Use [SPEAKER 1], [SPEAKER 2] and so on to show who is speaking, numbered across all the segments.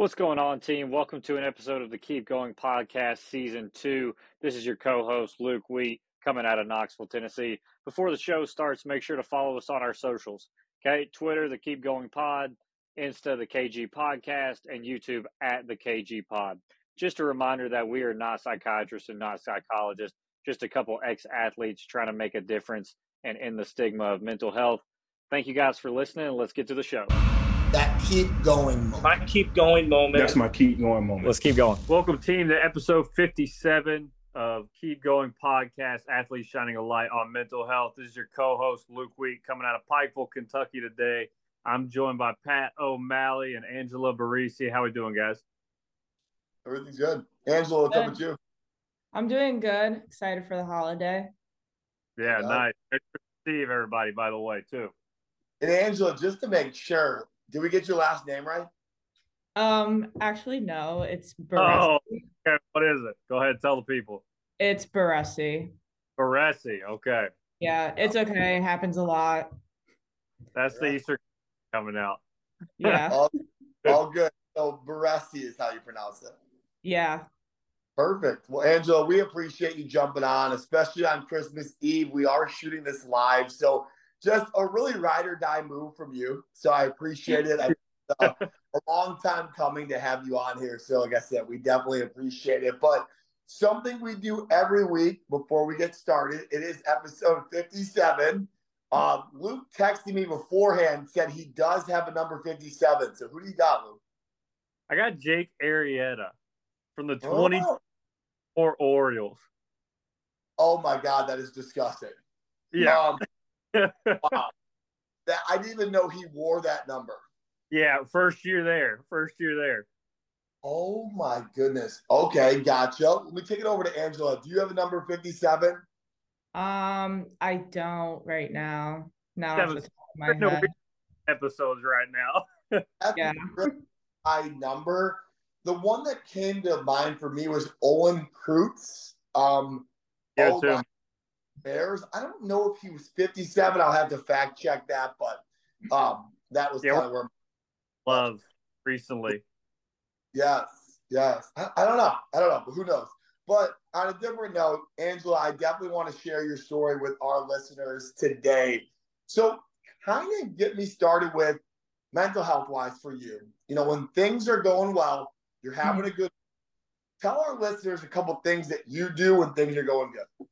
[SPEAKER 1] What's going on, team? Welcome to an episode of the Keep Going Podcast, Season 2. This is your co host, Luke Wheat, coming out of Knoxville, Tennessee. Before the show starts, make sure to follow us on our socials. Okay, Twitter, the Keep Going Pod, Insta, the KG Podcast, and YouTube at the KG Pod. Just a reminder that we are not psychiatrists and not psychologists, just a couple ex athletes trying to make a difference and end the stigma of mental health. Thank you guys for listening. Let's get to the show
[SPEAKER 2] that keep going moment.
[SPEAKER 3] My keep going moment.
[SPEAKER 4] That's my keep going moment.
[SPEAKER 1] Let's keep going. Welcome, team, to episode 57 of Keep Going Podcast, Athletes Shining a Light on Mental Health. This is your co host, Luke Wheat, coming out of Pikeville, Kentucky today. I'm joined by Pat O'Malley and Angela Barisi. How we doing, guys?
[SPEAKER 2] Everything's good. Angela, what's good. up with you?
[SPEAKER 5] I'm doing good. Excited for the holiday.
[SPEAKER 1] Yeah, yeah. nice. Steve, everybody, by the way, too.
[SPEAKER 2] And Angela, just to make sure, did we get your last name right?
[SPEAKER 5] Um, actually, no. It's
[SPEAKER 1] Barresi. Oh, okay. What is it? Go ahead, tell the people.
[SPEAKER 5] It's Barresi.
[SPEAKER 1] Barresi. Okay.
[SPEAKER 5] Yeah, it's okay. It happens a lot.
[SPEAKER 1] That's the Easter coming out.
[SPEAKER 5] Yeah.
[SPEAKER 2] all, all good. So Barresi is how you pronounce it.
[SPEAKER 5] Yeah.
[SPEAKER 2] Perfect. Well, Angela, we appreciate you jumping on, especially on Christmas Eve. We are shooting this live, so just a really ride or die move from you. So I appreciate it. I, uh, a long time coming to have you on here. So, like I said, we definitely appreciate it. But something we do every week before we get started, it is episode 57. Uh, Luke texted me beforehand, said he does have a number 57. So, who do you got, Luke?
[SPEAKER 1] I got Jake Arrieta from the 24 oh. Orioles.
[SPEAKER 2] Oh my God, that is disgusting.
[SPEAKER 1] Yeah. Um,
[SPEAKER 2] wow. That I didn't even know he wore that number.
[SPEAKER 1] Yeah, first year there. First year there.
[SPEAKER 2] Oh my goodness. Okay, gotcha. Let me take it over to Angela. Do you have a number 57?
[SPEAKER 5] Um, I don't right now. Now
[SPEAKER 1] my no episodes right now.
[SPEAKER 5] yeah.
[SPEAKER 2] My number. The one that came to mind for me was Olin Kreutz. Um,
[SPEAKER 1] yeah, oh too.
[SPEAKER 2] Bears. I don't know if he was 57. I'll have to fact check that, but um, that was yeah, kind of where
[SPEAKER 1] love recently.
[SPEAKER 2] Yes, yes. I, I, don't know. I don't know, but who knows? But on a different note, Angela, I definitely want to share your story with our listeners today. So, kind of get me started with mental health wise for you. You know, when things are going well, you're having a good. Tell our listeners a couple things that you do when things are going good.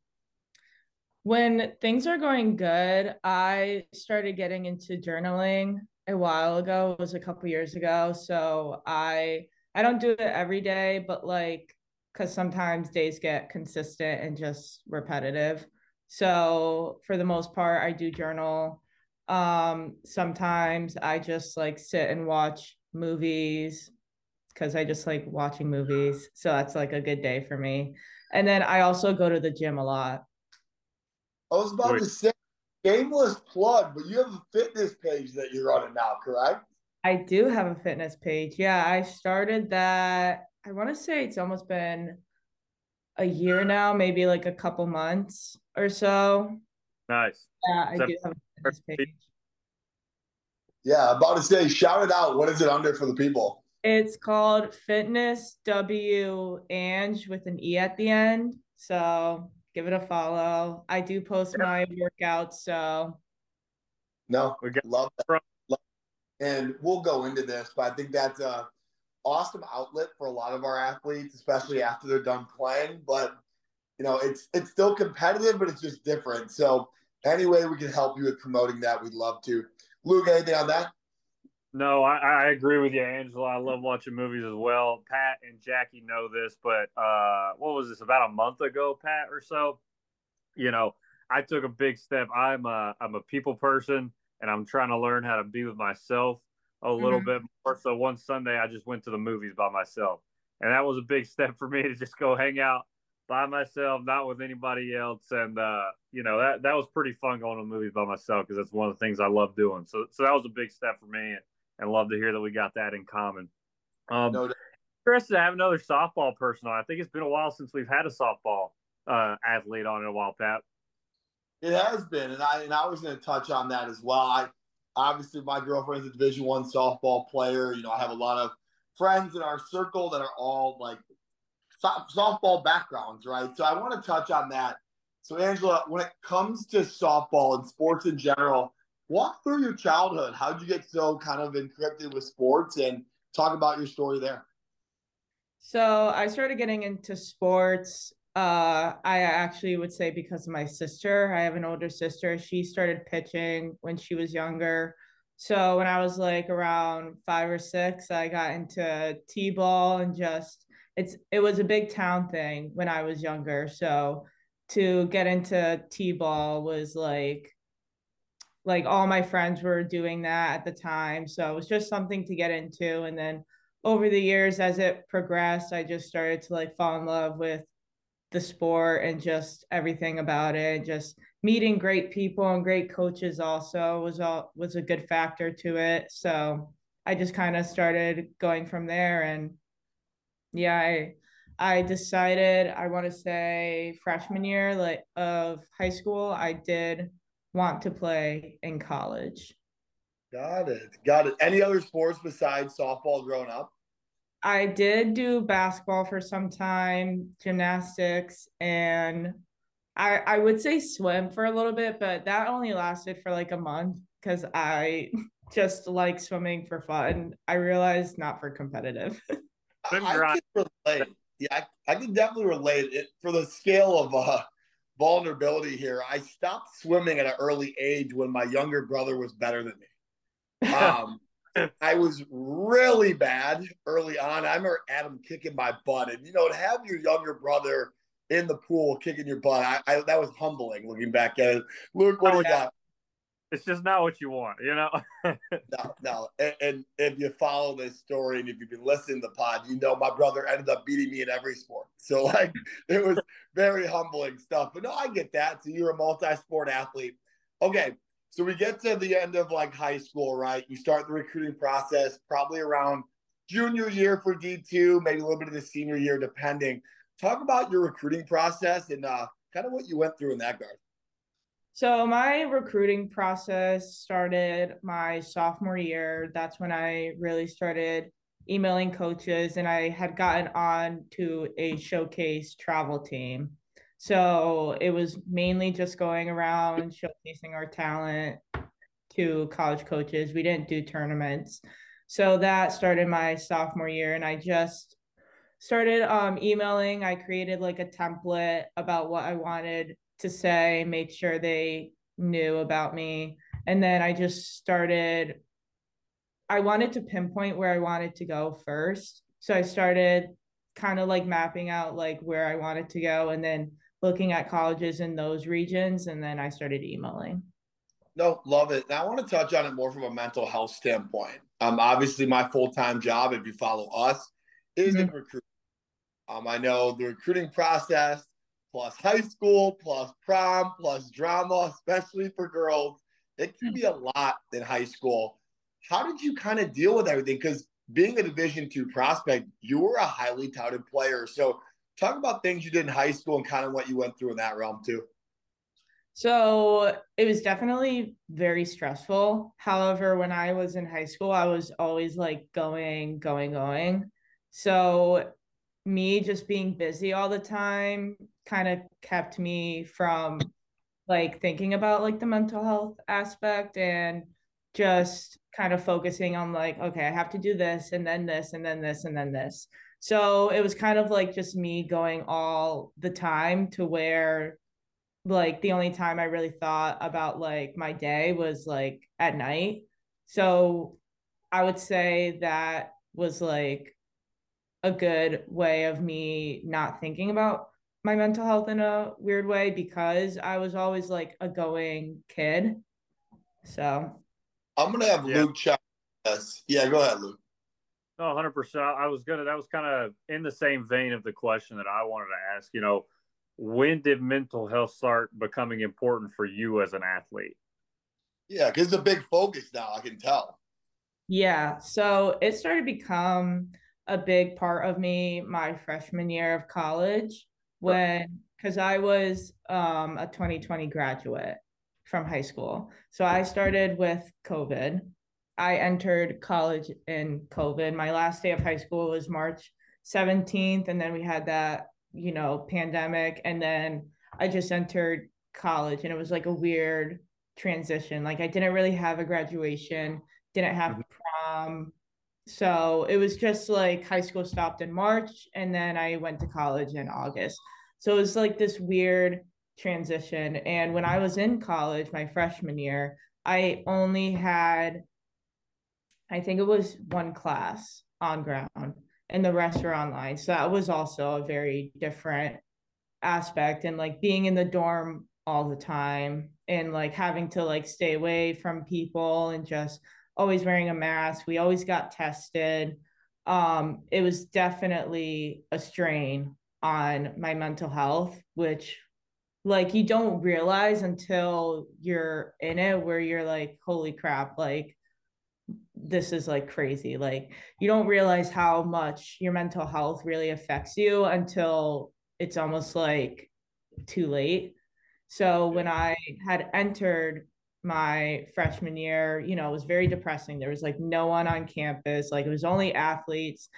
[SPEAKER 5] When things are going good, I started getting into journaling a while ago. It was a couple years ago. So I I don't do it every day, but like because sometimes days get consistent and just repetitive. So for the most part, I do journal. Um, sometimes I just like sit and watch movies because I just like watching movies. So that's like a good day for me. And then I also go to the gym a lot.
[SPEAKER 2] I was about Wait. to say shameless plug, but you have a fitness page that you're running now, correct?
[SPEAKER 5] I do have a fitness page. Yeah, I started that. I want to say it's almost been a year now, maybe like a couple months or so.
[SPEAKER 1] Nice.
[SPEAKER 5] Yeah, I do have a fitness page.
[SPEAKER 2] Yeah, about to say, shout it out. What is it under for the people?
[SPEAKER 5] It's called Fitness W Ange with an E at the end. So give it a follow. I do post my workouts, so
[SPEAKER 2] no, we love that. And we'll go into this, but I think that's a awesome outlet for a lot of our athletes, especially after they're done playing. But you know, it's it's still competitive, but it's just different. So any way we can help you with promoting that, we'd love to. Luke, anything on that?
[SPEAKER 1] No, I, I, agree with you, Angela. I love watching movies as well. Pat and Jackie know this, but uh, what was this about a month ago, Pat or so? You know, I took a big step. I'm a I'm a people person, and I'm trying to learn how to be with myself a little mm-hmm. bit more. So one Sunday, I just went to the movies by myself, and that was a big step for me to just go hang out by myself, not with anybody else. And uh, you know that that was pretty fun going to movies by myself because that's one of the things I love doing. So so that was a big step for me and love to hear that we got that in common. Um, no interested to have another softball person on. I think it's been a while since we've had a softball uh, athlete on in a while, Pat.
[SPEAKER 2] It has been, and I and I was going to touch on that as well. I obviously my girlfriend's a Division One softball player. You know, I have a lot of friends in our circle that are all like softball backgrounds, right? So I want to touch on that. So, Angela, when it comes to softball and sports in general, walk through your childhood. How'd you get so kind of encrypted with sports and talk about your story there?
[SPEAKER 5] So, I started getting into sports. Uh, I actually would say because of my sister. I have an older sister. She started pitching when she was younger. So, when I was like around five or six, I got into T ball and just it's it was a big town thing when I was younger. So, to get into t-ball was like like all my friends were doing that at the time. So it was just something to get into. And then over the years as it progressed i just started to like fall in love with the sport and just everything about it. Just meeting great people and great coaches also was all was a good factor to it. So i just kind of started going from there. And yeah i I decided I want to say freshman year like of high school, I did want to play in college.
[SPEAKER 2] Got it. Got it. Any other sports besides softball growing up?
[SPEAKER 5] I did do basketball for some time, gymnastics, and I I would say swim for a little bit, but that only lasted for like a month because I just like swimming for fun. I realized not for competitive.
[SPEAKER 2] I can relate yeah, I, I can definitely relate it for the scale of uh, vulnerability here. I stopped swimming at an early age when my younger brother was better than me. Um, I was really bad early on. I remember Adam kicking my butt, and you know, to have your younger brother in the pool kicking your butt, I, I that was humbling. Looking back at it, Luke, what oh, do you yeah. got?
[SPEAKER 1] It's just not what you want, you know.
[SPEAKER 2] no, no. And, and, if you follow this story and if you've been listening to the pod, you know my brother ended up beating me in every sport. So like it was very humbling stuff. But no, I get that. So you're a multi-sport athlete. Okay. So we get to the end of like high school, right? You start the recruiting process probably around junior year for D2, maybe a little bit of the senior year, depending. Talk about your recruiting process and uh, kind of what you went through in that regard.
[SPEAKER 5] So my recruiting process started my sophomore year. That's when I really started emailing coaches and I had gotten on to a showcase travel team. So it was mainly just going around showcasing our talent to college coaches. We didn't do tournaments. So that started my sophomore year and I just started um, emailing. I created like a template about what I wanted to say, made sure they knew about me. And then I just started, I wanted to pinpoint where I wanted to go first. So I started kind of like mapping out like where I wanted to go and then looking at colleges in those regions. And then I started emailing.
[SPEAKER 2] No, love it. Now I want to touch on it more from a mental health standpoint. Um, obviously, my full time job, if you follow us, is mm-hmm. in recruiting. Um, I know the recruiting process plus high school, plus prom, plus drama, especially for girls. It can be a lot in high school. How did you kind of deal with everything? Because being a Division two prospect, you were a highly touted player. So talk about things you did in high school and kind of what you went through in that realm too.
[SPEAKER 5] So it was definitely very stressful. However, when I was in high school, I was always like going, going, going. So me just being busy all the time kind of kept me from like thinking about like the mental health aspect and just kind of focusing on like okay i have to do this and then this and then this and then this. So it was kind of like just me going all the time to where like the only time i really thought about like my day was like at night. So i would say that was like a good way of me not thinking about my mental health in a weird way because I was always like a going kid. So
[SPEAKER 2] I'm gonna have yeah. Luke check this. Yeah, go ahead, Luke.
[SPEAKER 1] No, 100%. I was gonna. That was kind of in the same vein of the question that I wanted to ask. You know, when did mental health start becoming important for you as an athlete?
[SPEAKER 2] Yeah, because it's a big focus now. I can tell.
[SPEAKER 5] Yeah, so it started to become a big part of me my freshman year of college when because I was um, a 2020 graduate from high school. So I started with COVID I entered college in COVID. My last day of high school was March 17th. And then we had that, you know, pandemic. And then I just entered college and it was like a weird transition. Like I didn't really have a graduation, didn't have mm-hmm. prom. So it was just like high school stopped in March and then I went to college in August. So it was like this weird transition. And when I was in college, my freshman year, I only had, I think it was one class on ground and the rest are online. So that was also a very different aspect. And like being in the dorm all the time and like having to like stay away from people and just always wearing a mask. We always got tested. Um, it was definitely a strain on my mental health, which like you don't realize until you're in it where you're like, holy crap, like this is like crazy. Like you don't realize how much your mental health really affects you until it's almost like too late. So when I had entered my freshman year, you know, it was very depressing. There was like no one on campus, like it was only athletes.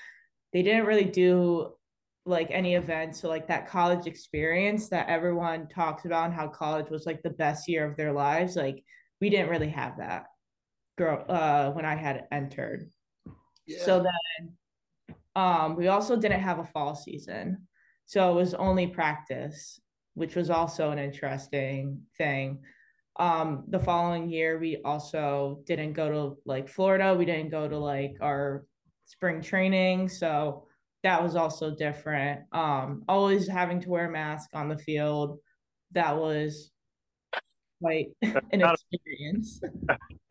[SPEAKER 5] They didn't really do like any events. So like that college experience that everyone talks about and how college was like the best year of their lives, like we didn't really have that girl uh when I had entered. Yeah. So then um we also didn't have a fall season. So it was only practice, which was also an interesting thing. Um the following year we also didn't go to like Florida, we didn't go to like our spring training, so that was also different. Um always having to wear a mask on the field. That was quite an experience.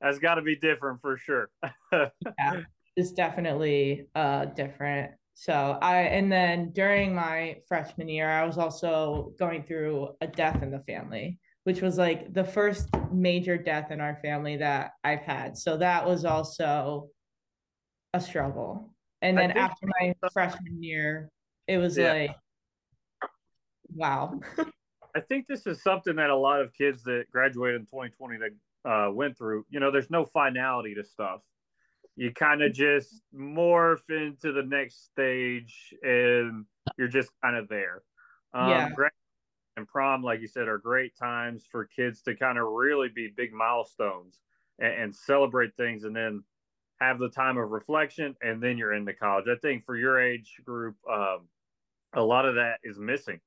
[SPEAKER 1] That's got to be different for sure.
[SPEAKER 5] yeah, it's definitely uh, different. So I, and then during my freshman year, I was also going through a death in the family, which was like the first major death in our family that I've had. So that was also a struggle. And then after my freshman year, it was yeah. like, wow.
[SPEAKER 1] I think this is something that a lot of kids that graduated in 2020 that uh, went through. You know, there's no finality to stuff. You kind of just morph into the next stage, and you're just kind of there. Um, yeah. And prom, like you said, are great times for kids to kind of really be big milestones and, and celebrate things, and then have the time of reflection, and then you're into college. I think for your age group, um, a lot of that is missing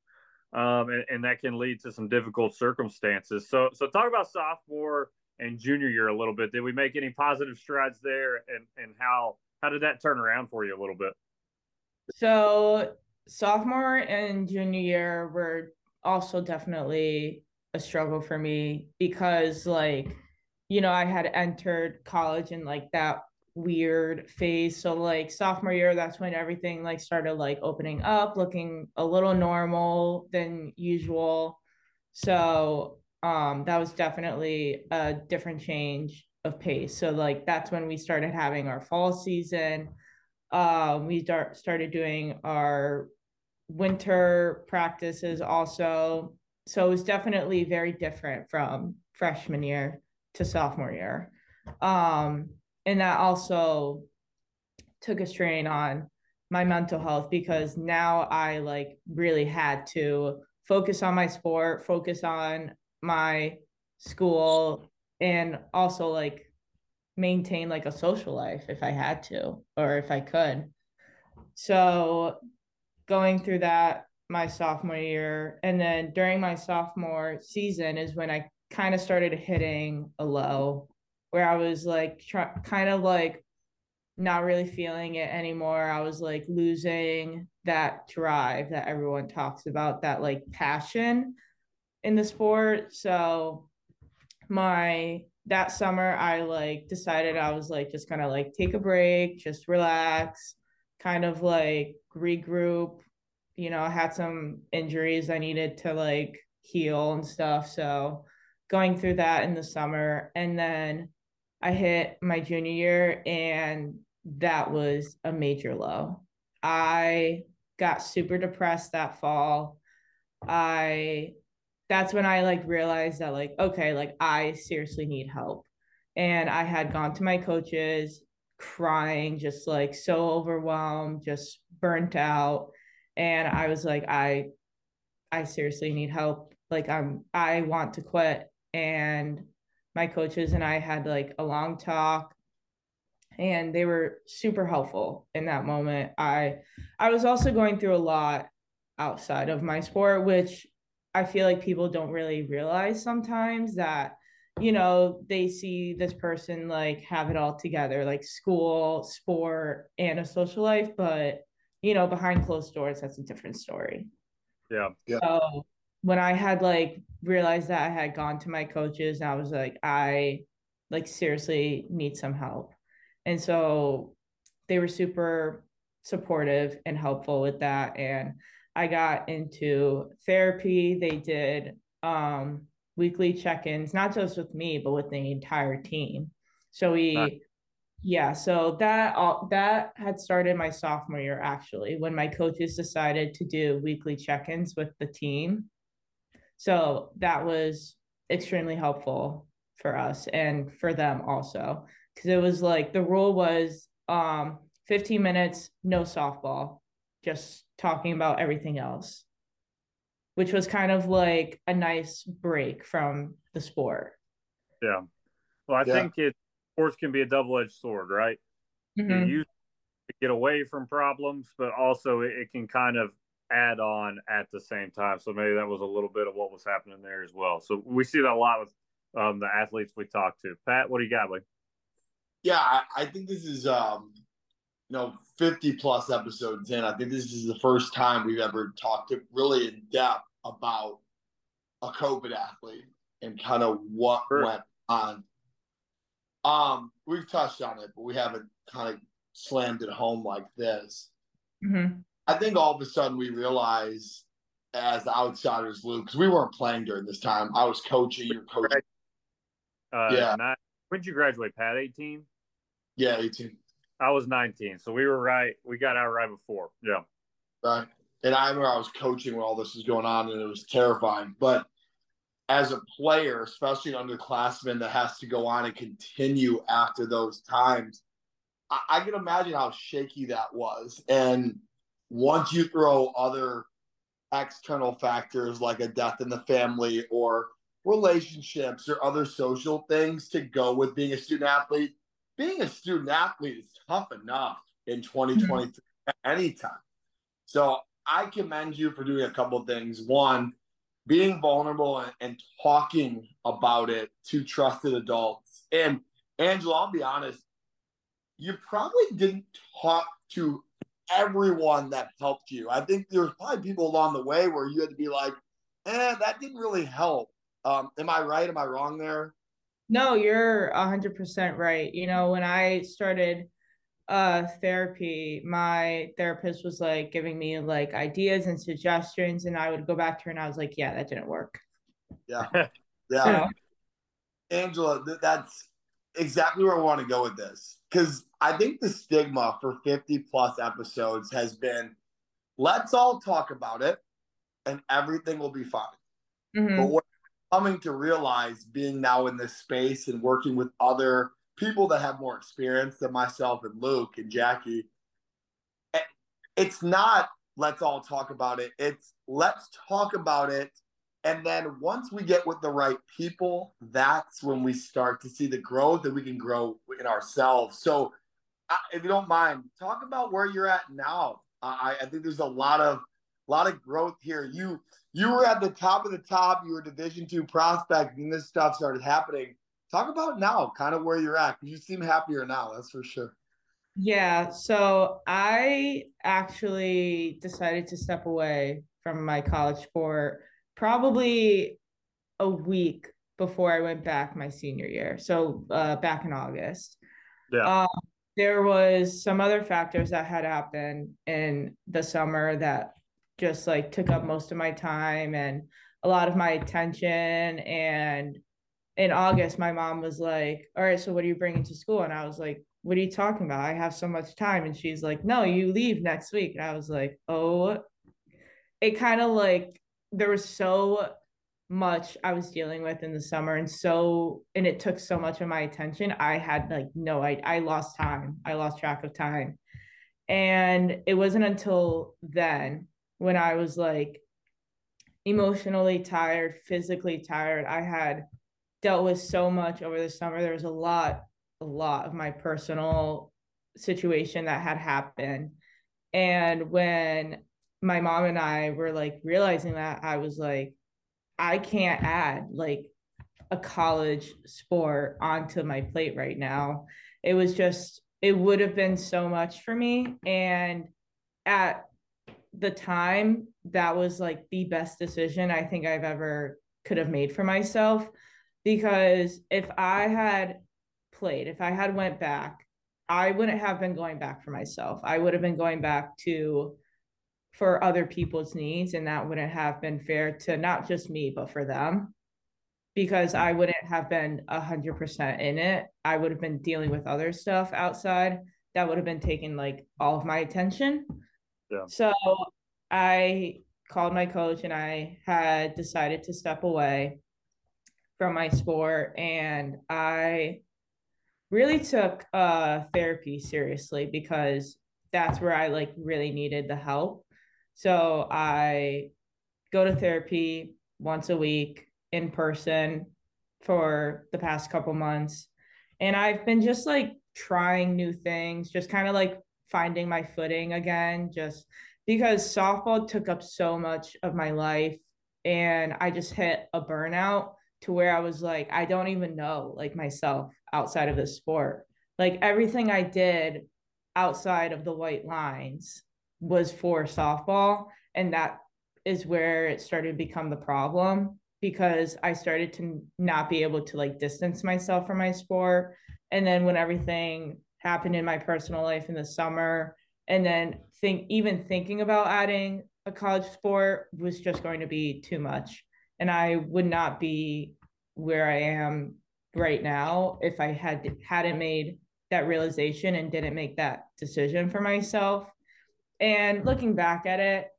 [SPEAKER 1] um, and, and, that can lead to some difficult circumstances. So, so talk about sophomore and junior year a little bit. Did we make any positive strides there, and and how how did that turn around for you a little bit?
[SPEAKER 5] So, sophomore and junior year were also definitely a struggle for me because, like, you know, I had entered college in like that weird phase. So like sophomore year, that's when everything like started like opening up, looking a little normal than usual. So um that was definitely a different change of pace. So like that's when we started having our fall season. Um we start started doing our winter practices also. So it was definitely very different from freshman year to sophomore year. Um and that also took a strain on my mental health because now I like really had to focus on my sport, focus on my school, and also like maintain like a social life if I had to or if I could. So going through that my sophomore year and then during my sophomore season is when I kind of started hitting a low where I was like try- kind of like not really feeling it anymore. I was like losing that drive that everyone talks about, that like passion in the sport. So my that summer I like decided I was like just gonna like take a break, just relax, kind of like regroup. You know, I had some injuries I needed to like heal and stuff. So going through that in the summer and then I hit my junior year and that was a major low. I got super depressed that fall. I that's when I like realized that like okay, like I seriously need help. And I had gone to my coaches crying, just like so overwhelmed, just burnt out. And I was like, I I seriously need help. Like I'm I want to quit. And my coaches and I had like a long talk and they were super helpful in that moment. I I was also going through a lot outside of my sport which I feel like people don't really realize sometimes that you know they see this person like have it all together like school, sport and a social life but you know behind closed doors that's a different story.
[SPEAKER 1] Yeah.
[SPEAKER 2] Yeah.
[SPEAKER 5] So when I had like realized that I had gone to my coaches and I was like, I like seriously need some help. And so they were super supportive and helpful with that. And I got into therapy. They did um, weekly check-ins, not just with me, but with the entire team. So we nice. yeah, so that all that had started my sophomore year actually, when my coaches decided to do weekly check-ins with the team. So that was extremely helpful for us and for them also. Cause it was like the rule was um 15 minutes, no softball, just talking about everything else, which was kind of like a nice break from the sport.
[SPEAKER 1] Yeah. Well, I yeah. think it sports can be a double edged sword, right? Mm-hmm. You get away from problems, but also it, it can kind of add on at the same time. So maybe that was a little bit of what was happening there as well. So we see that a lot with um, the athletes we talk to. Pat, what do you got, Lee?
[SPEAKER 2] Yeah, I, I think this is um, you know 50 plus episodes in. I think this is the first time we've ever talked really in depth about a COVID athlete and kind of what sure. went on. Um, we've touched on it, but we haven't kind of slammed it home like this. Mm-hmm. I think all of a sudden we realize as outsiders, Luke, because we weren't playing during this time. I was coaching. You're coaching.
[SPEAKER 1] Uh, yeah. Not, when did you graduate, Pat? 18?
[SPEAKER 2] Yeah, 18.
[SPEAKER 1] I was 19. So we were right. We got out right before. Yeah.
[SPEAKER 2] Right. And I remember I was coaching when all this was going on and it was terrifying. But as a player, especially an underclassman that has to go on and continue after those times, I, I can imagine how shaky that was. And once you throw other external factors like a death in the family or relationships or other social things to go with being a student athlete, being a student athlete is tough enough in 2023 mm-hmm. anytime. So I commend you for doing a couple things. One, being vulnerable and, and, talking about it to trusted adults. And Angela, I'll be honest, you probably didn't talk to everyone that helped you. I think there's probably people along the way where you had to be like, eh, that didn't really help. Um, am I right? Am I wrong there?
[SPEAKER 5] No, you're 100% right. You know, when I started uh therapy, my therapist was like giving me like ideas and suggestions and I would go back to her and I was like, yeah, that didn't work.
[SPEAKER 2] Yeah. Yeah. Angela, th- that's exactly where I want to go with this because I think the stigma for 50 plus episodes has been let's all talk about it and everything will be fine. Mm-hmm. But what coming to realize being now in this space and working with other people that have more experience than myself and Luke and Jackie, eh, it's not let's all talk about it. It's let's talk about it and then once we get with the right people, that's when we start to see the growth that we can grow in ourselves. So, if you don't mind, talk about where you're at now. I, I think there's a lot of a lot of growth here. You you were at the top of the top. You were Division two prospect, and this stuff started happening. Talk about now, kind of where you're at. You seem happier now. That's for sure.
[SPEAKER 5] Yeah. So I actually decided to step away from my college sport probably a week before I went back my senior year. So uh, back in August. Yeah. Um, there was some other factors that had happened in the summer that just like took up most of my time and a lot of my attention. And in August my mom was like all right so what are you bringing to school? And I was like what are you talking about? I have so much time. And she's like no you leave next week. And I was like oh. It kind of like there was so much I was dealing with in the summer and so and it took so much of my attention. I had like no I I lost time. I lost track of time. And it wasn't until then when I was like emotionally tired physically tired I had dealt with so much over the summer there was a lot a lot of my personal situation that had happened and when my mom and I were like realizing that I was like I can't add like a college sport onto my plate right now. It was just, it would have been so much for me. And at the time, that was like the best decision I think I've ever could have made for myself. Because if I had played, if I had went back, I wouldn't have been going back for myself. I would have been going back to for other people's needs and that wouldn't have been fair to not just me but for them because I wouldn't have been a hundred percent in it. I would have been dealing with other stuff outside that would have been taking like all of my attention. So I called my coach and I had decided to step away from my sport and I really took uh therapy seriously because that's where I like really needed the help so I go to therapy once a week in person for the past couple months. And I've been just like trying new things, just kind of like finding my footing again, just because softball took up so much of my life. And I just hit a burnout to where I was like, I don't even know like myself outside of the sport. Like everything I did outside of the white lines was for softball and that is where it started to become the problem because I started to not be able to like distance myself from my sport and then when everything happened in my personal life in the summer and then think even thinking about adding a college sport was just going to be too much and I would not be where I am right now if I had hadn't made that realization and didn't make that decision for myself and looking back at it,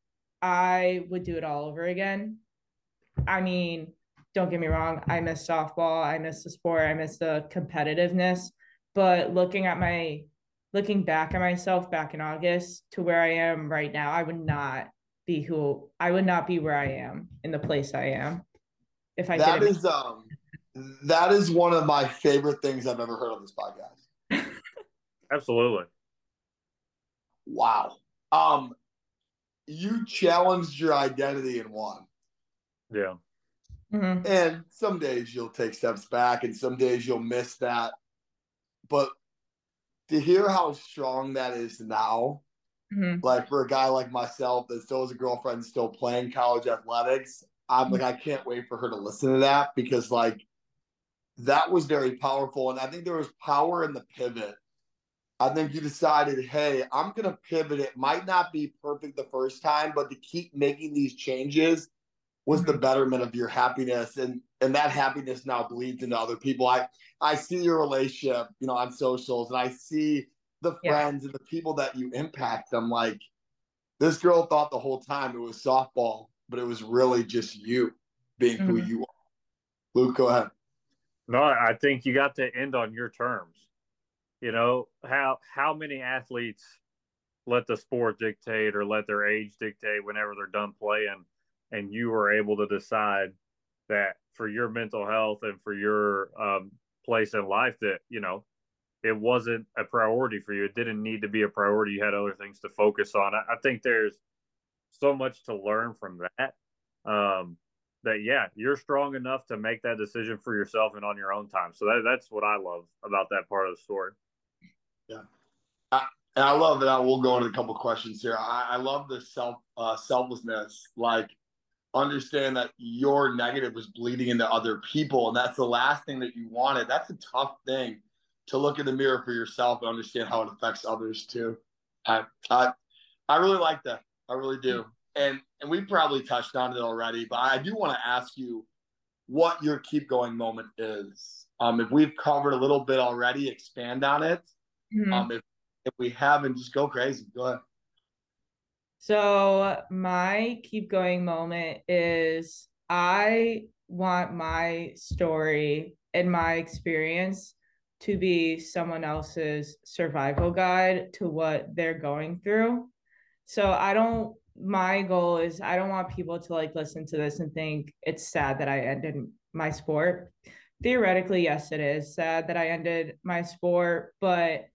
[SPEAKER 5] I would do it all over again. I mean, don't get me wrong, I miss softball, I miss the sport, I miss the competitiveness. But looking at my looking back at myself back in August to where I am right now, I would not be who I would not be where I am in the place I am
[SPEAKER 2] if I that is um that is one of my favorite things I've ever heard on this podcast.
[SPEAKER 1] Absolutely.
[SPEAKER 2] Wow um, you challenged your identity and won.
[SPEAKER 1] Yeah.
[SPEAKER 2] Mm-hmm. And some days you'll take steps back, and some days you'll miss that. But to hear how strong that is now, mm-hmm. like for a guy like myself that still has a girlfriend still playing college athletics, I'm mm-hmm. like, I can't wait for her to listen to that because, like, that was very powerful. And I think there was power in the pivot I think you decided, hey, I'm going to pivot. It might not be perfect the first time, but to keep making these changes was the mm-hmm. betterment of your happiness and and that happiness now bleeds into other people i i see your relationship you know on socials and i see the friends yeah. and the people that you impact i'm like this girl thought the whole time it was softball but it was really just you being mm-hmm. who you are luke go ahead
[SPEAKER 1] no i think you got to end on your terms you know how how many athletes let the sport dictate or let their age dictate whenever they're done playing and you were able to decide that for your mental health and for your um, place in life that you know it wasn't a priority for you it didn't need to be a priority you had other things to focus on i, I think there's so much to learn from that um, that yeah you're strong enough to make that decision for yourself and on your own time so that, that's what i love about that part of the story
[SPEAKER 2] yeah. I, and I love that. We'll go into a couple questions here. I, I love the self uh, selflessness, like understand that your negative was bleeding into other people, and that's the last thing that you wanted. That's a tough thing to look in the mirror for yourself and understand how it affects others too. I I, I really like that. I really do. And and we probably touched on it already, but I do want to ask you what your keep going moment is. Um, if we've covered a little bit already, expand on it. Mm-hmm. Um, if, if we haven't, just go crazy. Go ahead.
[SPEAKER 5] So my keep going moment is I want my story and my experience to be someone else's survival guide to what they're going through. So I don't my goal is I don't want people to like listen to this and think it's sad that I ended my sport. Theoretically, yes, it is sad that I ended my sport, but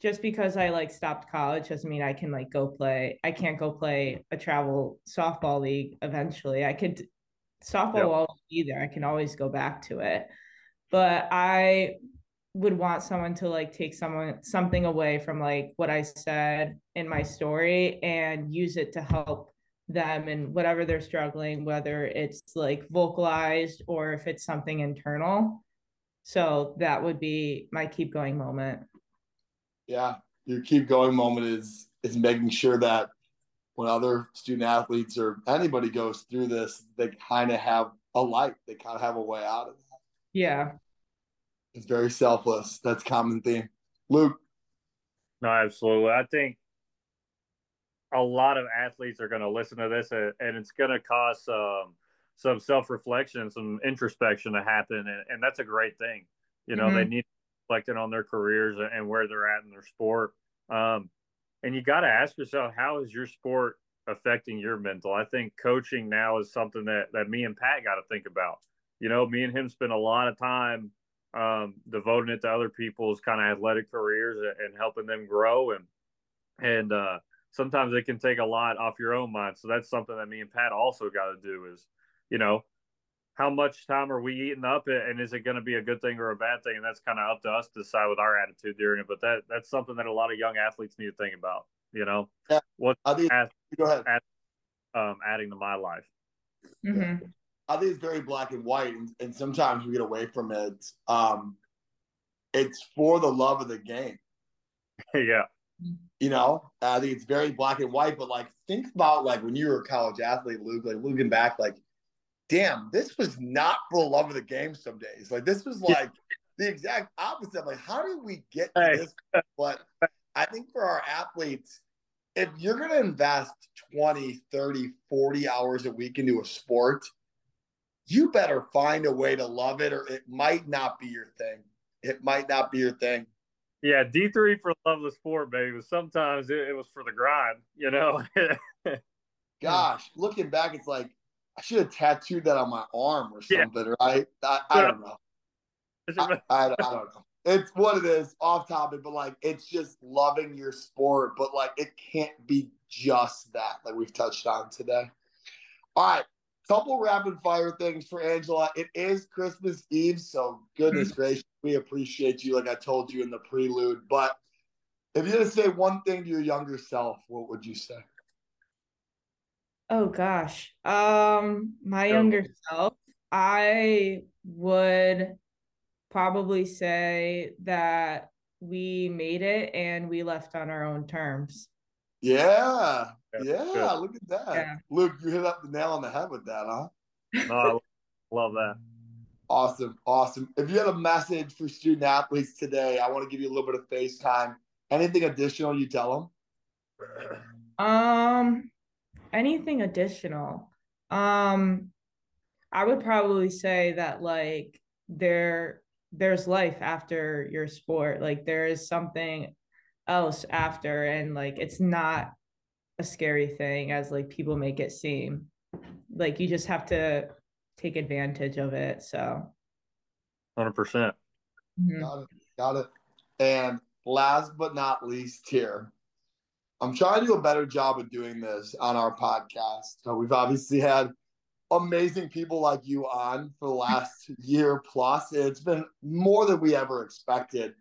[SPEAKER 5] just because I like stopped college doesn't mean I can like go play. I can't go play a travel softball league eventually. I could softball yep. will always be there. I can always go back to it. But I would want someone to like take someone something away from like what I said in my story and use it to help them and whatever they're struggling, whether it's like vocalized or if it's something internal. So that would be my keep going moment.
[SPEAKER 2] Yeah, your keep going moment is is making sure that when other student athletes or anybody goes through this, they kind of have a light. They kind of have a way out of that.
[SPEAKER 5] Yeah.
[SPEAKER 2] It's very selfless. That's common theme. Luke.
[SPEAKER 1] No, absolutely. I think a lot of athletes are going to listen to this and, and it's going to cause um, some self-reflection, some introspection to happen. And, and that's a great thing. You know, mm-hmm. they need reflecting on their careers and where they're at in their sport. Um, and you got to ask yourself, how is your sport affecting your mental? I think coaching now is something that, that me and Pat got to think about. You know, me and him spend a lot of time um, devoting it to other people's kind of athletic careers and helping them grow. And, and, uh, sometimes it can take a lot off your own mind. So that's something that me and Pat also got to do is, you know, how much time are we eating up and is it going to be a good thing or a bad thing? And that's kind of up to us to decide with our attitude during it. But that that's something that a lot of young athletes need to think about, you know,
[SPEAKER 2] yeah. what I think, go ahead.
[SPEAKER 1] Add, um, adding to my life.
[SPEAKER 5] Mm-hmm.
[SPEAKER 2] I think it's very black and white, and, and sometimes we get away from it. Um, it's for the love of the game.
[SPEAKER 1] yeah.
[SPEAKER 2] You know, I think it's very black and white. But like, think about like when you were a college athlete, Luke. Like looking back, like, damn, this was not for the love of the game. Some days, like this was like the exact opposite. Like, how did we get to this? But I think for our athletes, if you're going to invest 20, 30, 40 hours a week into a sport, you better find a way to love it or it might not be your thing. It might not be your thing.
[SPEAKER 1] Yeah, D three for love of the sport, baby. But sometimes it, it was for the grind, you know.
[SPEAKER 2] Gosh, looking back, it's like I should have tattooed that on my arm or something, yeah. right? I, I, don't know. I, I, I don't know. It's what it is, off topic, but like it's just loving your sport, but like it can't be just that, like we've touched on today. All right, couple rapid fire things for Angela. It is Christmas Eve, so goodness mm-hmm. gracious, we appreciate you, like I told you in the prelude. But if you had to say one thing to your younger self, what would you say?
[SPEAKER 5] Oh gosh. Um my younger self, I would probably say that we made it and we left on our own terms.
[SPEAKER 2] Yeah. Yeah, look at that. Yeah. Luke, you hit up the nail on the head with that, huh?
[SPEAKER 1] No, I love that.
[SPEAKER 2] Awesome. Awesome. If you had a message for student athletes today, I want to give you a little bit of FaceTime. Anything additional you tell
[SPEAKER 5] them? Um, anything additional? Um, I would probably say that like there there's life after your sport. Like there is something else after and like it's not a scary thing as like people make it seem. Like you just have to take advantage of it. So,
[SPEAKER 1] hundred percent.
[SPEAKER 2] Mm-hmm. Got it. Got it. And last but not least, here, I'm trying to do a better job of doing this on our podcast. So we've obviously had amazing people like you on for the last year plus. It's been more than we ever expected.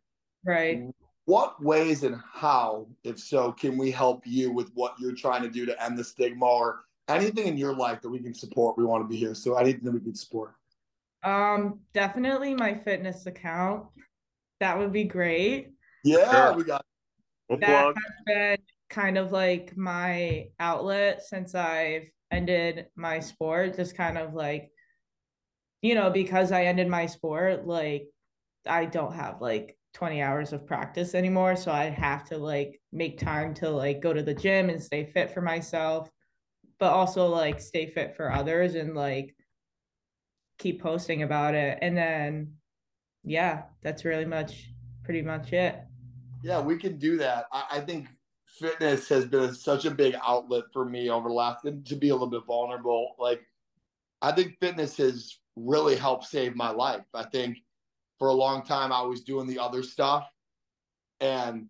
[SPEAKER 5] Right
[SPEAKER 2] what ways and how, if so, can we help you with what you're trying to do to end the stigma or anything in your life that we can support? We want to be here. So anything that we can support.
[SPEAKER 5] Um, definitely my fitness account. That would be great.
[SPEAKER 2] Yeah, sure. we got
[SPEAKER 5] we'll that plug. has been kind of like my outlet since I've ended my sport. Just kind of like, you know, because I ended my sport, like I don't have like 20 hours of practice anymore so i have to like make time to like go to the gym and stay fit for myself but also like stay fit for others and like keep posting about it. And then, yeah, that's really much, pretty much it.
[SPEAKER 2] Yeah, we can do that. I, I think fitness has been such a big outlet for me over the last to be a little bit vulnerable. Like, I think fitness has really helped save my life. I think for a long time I was doing the other stuff, and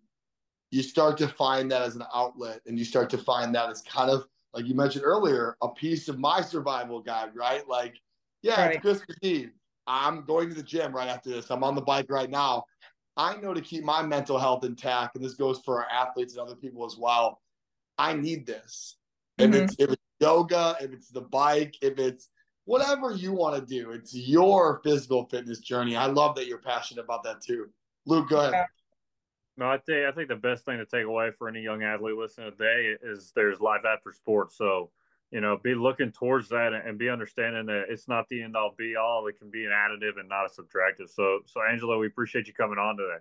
[SPEAKER 2] you start to find that as an outlet, and you start to find that as kind of like you mentioned earlier, a piece of my survival guide, right? Like, yeah, right. it's Christmas Eve. I'm going to the gym right after this. I'm on the bike right now. I know to keep my mental health intact, and this goes for our athletes and other people as well. I need this. Mm-hmm. If it's if it's yoga, if it's the bike, if it's whatever you want to do, it's your physical fitness journey. I love that you're passionate about that too. Luke, go ahead.
[SPEAKER 1] No, I think I think the best thing to take away for any young athlete listening today is there's life after sports. So, you know, be looking towards that and be understanding that it's not the end all be all. It can be an additive and not a subtractive. So, so Angela, we appreciate you coming on today.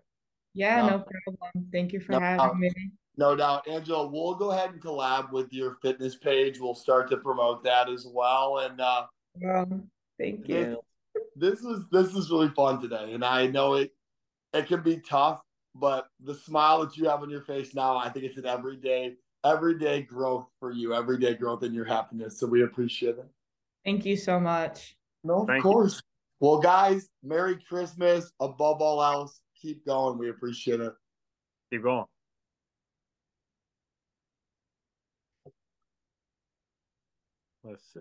[SPEAKER 5] Yeah, no, no problem. Thank you for no, having me.
[SPEAKER 2] No doubt, Angela. We'll go ahead and collab with your fitness page. We'll start to promote that as well. And uh,
[SPEAKER 5] um, thank you.
[SPEAKER 2] This, this was this is really fun today, and I know it it can be tough but the smile that you have on your face now, I think it's an everyday, everyday growth for you, everyday growth in your happiness. So we appreciate it.
[SPEAKER 5] Thank you so much.
[SPEAKER 2] No, of Thank course. You. Well, guys, Merry Christmas. Above all else, keep going. We appreciate it.
[SPEAKER 1] Keep going. Let's see.